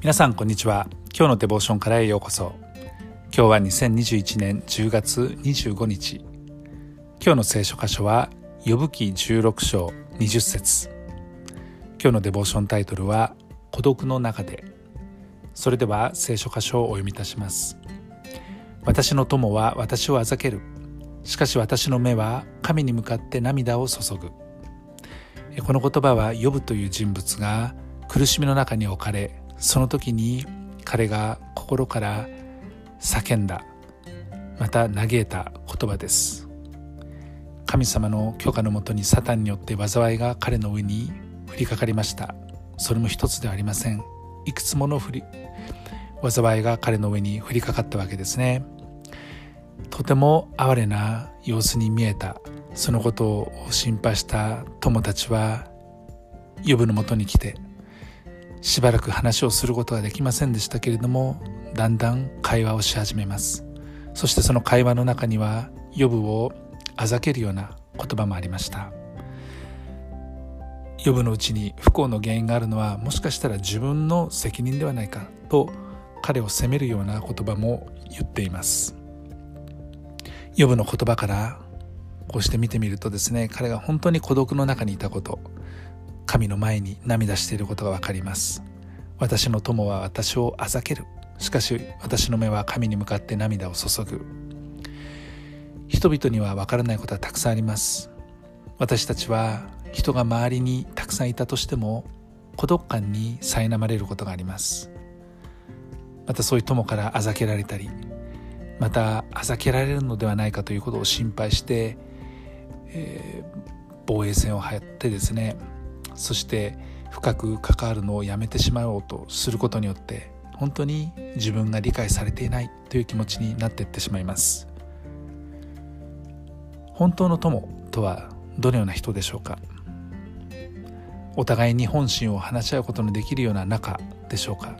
皆さんこんにちは。今日のデボーションからへようこそ。今日は2021年10月25日。今日の聖書箇所は呼ぶ記16章20節。今日のデボーションタイトルは孤独の中で。それでは聖書箇所をお読みいたします。私の友は私をあざける。しかし私の目は神に向かって涙を注ぐ。この言葉は呼ぶという人物が苦しみの中に置かれその時に彼が心から叫んだまた嘆いた言葉です。神様の許可のもとにサタンによって災いが彼の上に降りかかりました。それも一つではありません。いくつもの降り災いが彼の上に降りかかったわけですね。とても哀れな様子に見えた。そのことを心配した友達は呼ぶのもとに来てしばらく話をすることができませんでしたけれどもだんだん会話をし始めます。そしてその会話の中には予部をあざけるような言葉もありました。予部のうちに不幸の原因があるのはもしかしたら自分の責任ではないかと彼を責めるような言葉も言っています。予部の言葉からこうして見てみるとですね彼が本当に孤独の中にいたこと神の前に涙していることがわかります。私の友は私をあざける。しかし私の目は神に向かって涙を注ぐ。人々にはわからないことはたくさんあります。私たちは人が周りにたくさんいたとしても孤独感に苛まれることがあります。またそういう友からあざけられたりまたあざけられるのではないかということを心配して、えー、防衛戦を張ってですねそして深く関わるのをやめてしまおうとすることによって本当に自分が理解されていないという気持ちになっていってしまいます。本当の友とはどのような人でしょうか？お互いに本心を話し合うことのできるような仲でしょうか？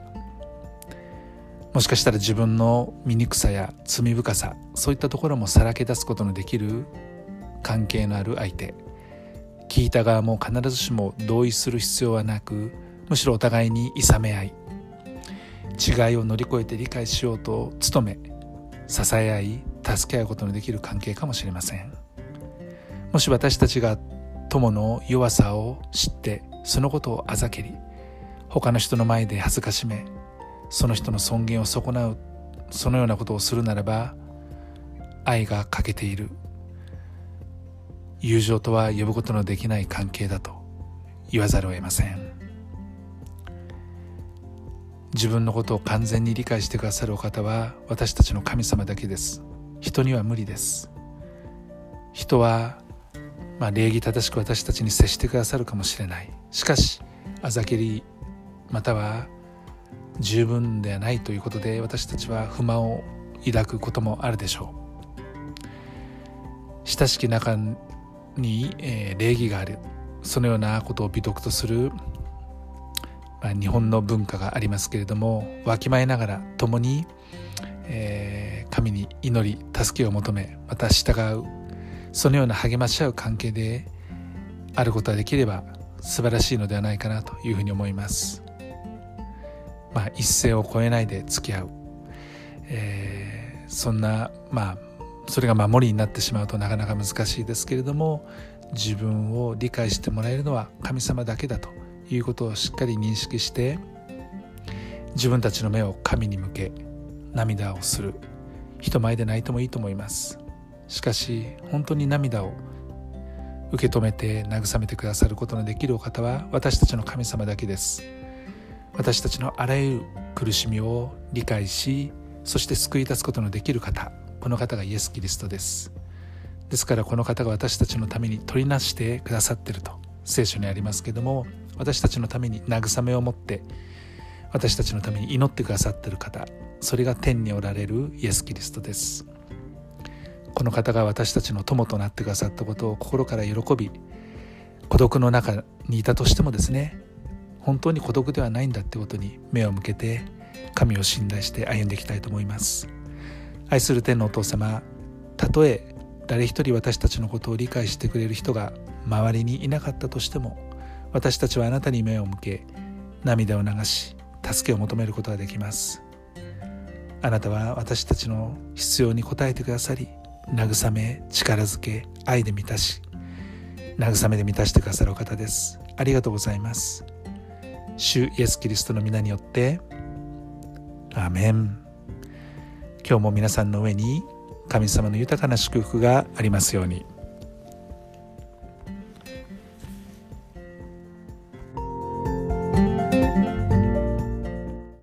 もしかしたら自分の醜さや罪深さそういったところもさらけ出すことのできる関係のある相手聞いた側も必ずしも同意する必要はなくむしろお互いにいさめ合い違いを乗り越えて理解しようと努め支え合い助け合うことのできる関係かもしれません。もし私たちが友の弱さを知ってそのことをあざけり他の人の前で恥ずかしめその人の尊厳を損なうそのようなことをするならば愛が欠けている。友情とは呼ぶことのできない関係だと言わざるを得ません。自分のことを完全に理解してくださるお方は私たちの神様だけです。人には無理です。人は、まあ、礼儀正しく私たちに接してくださるかもしれない。しかしあざけりまたは十分ではないということで私たちは不満を抱くこともあるでしょう。親しき仲に、え、礼儀がある。そのようなことを美徳とする、まあ、日本の文化がありますけれどもわきまえながら共に、えー、神に祈り助けを求めまた従う。そのような励まし合う関係であることができれば素晴らしいのではないかなというふうに思います。まあ、一線を越えないで付き合う、えー、そんなまあそれが守りになってしまうとなかなか難しいですけれども自分を理解してもらえるのは神様だけだということをしっかり認識して自分たちの目を神に向け涙をする。人前で泣いてもいいと思います。しかし本当に涙を受け止めて慰めてくださることのできるお方は私たちの神様だけです。私たちのあらゆる苦しみを理解しそして救い出すことのできる方。この方がイエス・キリストですですからこの方が私たちのために取りなしてくださっていると聖書にありますけども私たちのために慰めを持って私たちのために祈ってくださっている方それが天におられるイエス・キリストですこの方が私たちの友となってくださったことを心から喜び孤独の中にいたとしてもですね本当に孤独ではないんだってことに目を向けて神を信頼して歩んでいきたいと思います。愛する天のお父様。たとえ誰一人私たちのことを理解してくれる人が周りにいなかったとしても私たちはあなたに目を向け涙を流し助けを求めることができます。あなたは私たちの必要に応えてくださり慰め力づけ愛で満たし慰めで満たしてくださるお方です。ありがとうございます。主イエス・キリストの皆によってアメン。今日も皆さんの上に神様の豊かな祝福がありますように。